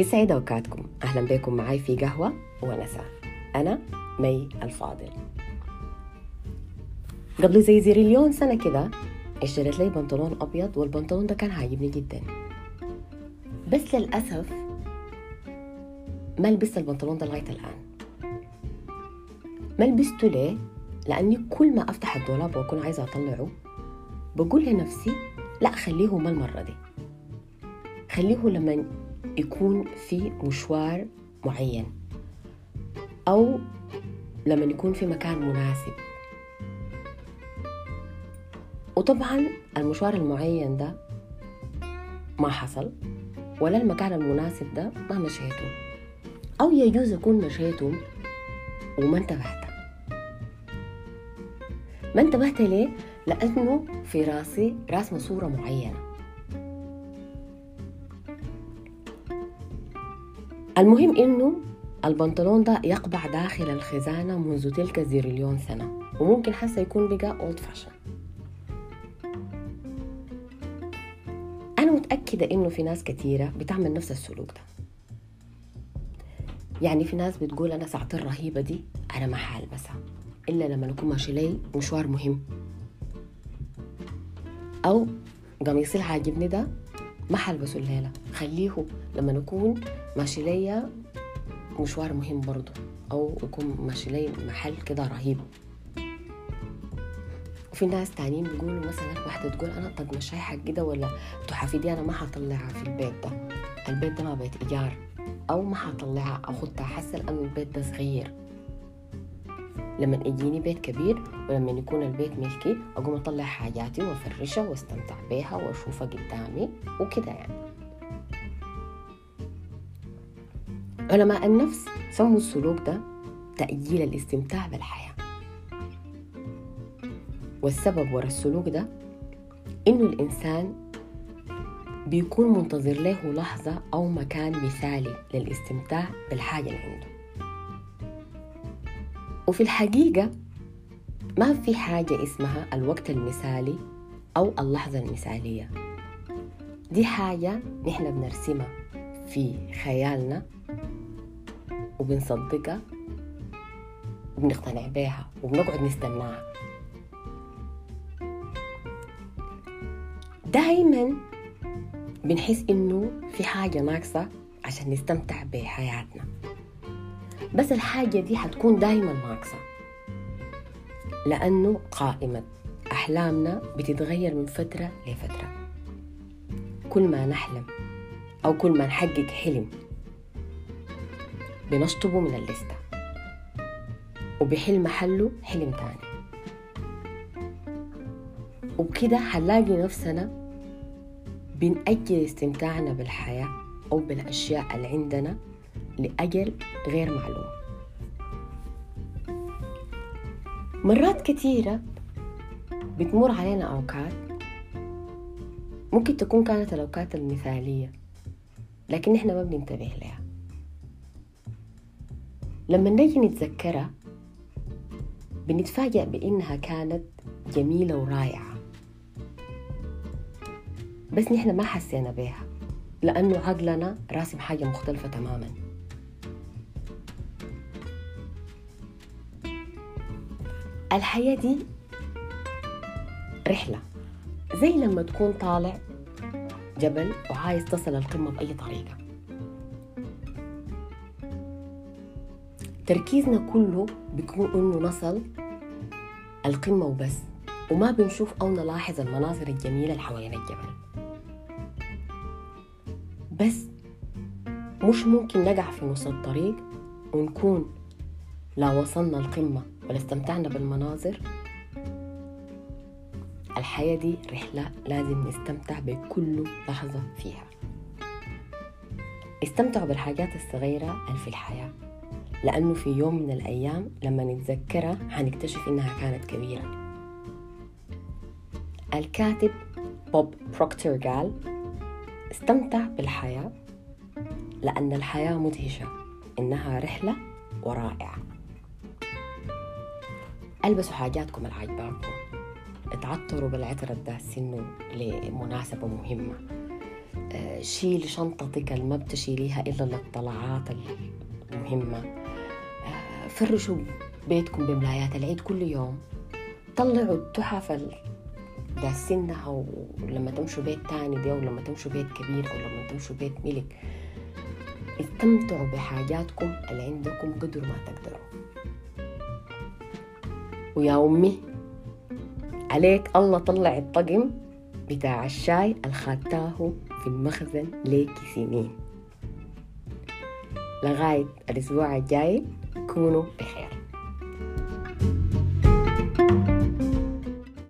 يسعد أوقاتكم. أهلا بكم معي في قهوة ونسى أنا مي الفاضل. قبل زي زيريليون سنة كده اشتريت لي بنطلون أبيض والبنطلون ده كان عاجبني جدا. بس للأسف ما لبست البنطلون ده لغاية الآن. ما لبسته ليه؟ لأني كل ما أفتح الدولاب وأكون عايزة أطلعه بقول لنفسي لا خليه ما المرة دي. خليه لما يكون في مشوار معين. أو لما يكون في مكان مناسب. وطبعا المشوار المعين ده ما حصل ولا المكان المناسب ده ما مشيته. أو يجوز أكون مشيته وما انتبهت. ما انتبهت ليه؟ لأنه في راسي راسمة صورة معينة. المهم إنه البنطلون ده يقبع داخل الخزانة منذ تلك ال zillion سنة وممكن حتى يكون بقى old fashion أنا متأكدة إنه في ناس كثيرة بتعمل نفس السلوك ده. يعني في ناس بتقول أنا ساعتي الرهيبة دي أنا ما حالبسها إلا لما أكون ماشي لي مشوار مهم. أو قميصي اللي عاجبني ده ما حلبسه الليلة خليه لما نكون ماشي ليا مشوار مهم برضو أو يكون ماشي لي محل كده رهيب. وفي ناس تانيين بيقولوا مثلا واحدة تقول أنا طب مش رايحة كده ولا تحفي دي أنا ما حطلعها في البيت ده. البيت ده ما بيت إيجار. أو ما حطلعها أخدها حاسة لأنه البيت ده صغير. لما يجيني بيت كبير ولما يكون البيت ملكي أقوم أطلع حاجاتي وأفرشها وأستمتع بيها وأشوفها قدامي وكده يعني. علماء النفس سموا السلوك ده تأجيل الاستمتاع بالحياة. والسبب ورا السلوك ده إنه الإنسان بيكون منتظر له لحظة أو مكان مثالي للاستمتاع بالحاجة اللي عنده. وفي الحقيقة ما في حاجة اسمها الوقت المثالي أو اللحظة المثالية. دي حاجة نحن بنرسمها في خيالنا وبنصدقها وبنقتنع بيها وبنقعد نستناها. دايما بنحس إنه في حاجة ناقصة عشان نستمتع بحياتنا. بس الحاجة دي حتكون دايما ناقصة. لأنه قائمة أحلامنا بتتغير من فترة لفترة. كل ما نحلم أو كل ما نحقق حلم بنشطبه من الليستة. وبحل محله حلم تاني. وبكده حنلاقي نفسنا بنأجل استمتاعنا بالحياة أو بالأشياء اللي عندنا لأجل غير معلوم. مرات كثيرة بتمر علينا أوقات ممكن تكون كانت الأوقات المثالية لكن إحنا ما بننتبه لها. لما نجي نتذكرها بنتفاجأ بإنها كانت جميلة ورائعة. بس نحن ما حسينا بيها لأنه عقلنا راسم حاجة مختلفة تماماً. الحياة دي رحلة. زي لما تكون طالع جبل وعايز تصل القمة بأي طريقة. تركيزنا كله بيكون إنه نصل القمة وبس وما بنشوف أو نلاحظ المناظر الجميلة اللي حوالين الجبل. بس مش ممكن نقع في نص الطريق ونكون لا وصلنا القمة. ولا استمتعنا بالمناظر. الحياة دي رحلة لازم نستمتع بكل لحظة فيها. استمتعوا بالحاجات الصغيرة اللي في الحياة لأنه في يوم من الأيام لما نتذكرها حنكتشف إنها كانت كبيرة. الكاتب بوب بروكتر قال استمتع بالحياة لأن الحياة مدهشة إنها رحلة ورائعة. ألبسوا حاجاتكم اللي اتعطروا بالعطر الداسينه لمناسبة مهمة. آه، شيل شنطتك اللي ما بتشيليها إلا للطلعات المهمة. آه، فرشوا بيتكم بملايات العيد كل يوم. طلعوا التحف داسينها ولما تمشوا بيت تاني دي ولما تمشوا بيت كبير أو لما تمشوا بيت ملك. استمتعوا بحاجاتكم اللي عندكم قدر ما تقدروا. ويا أمي عليك الله طلع الطقم بتاع الشاي الخاتاه في المخزن ليكي سنين. لغاية الأسبوع الجاي كونوا بخير.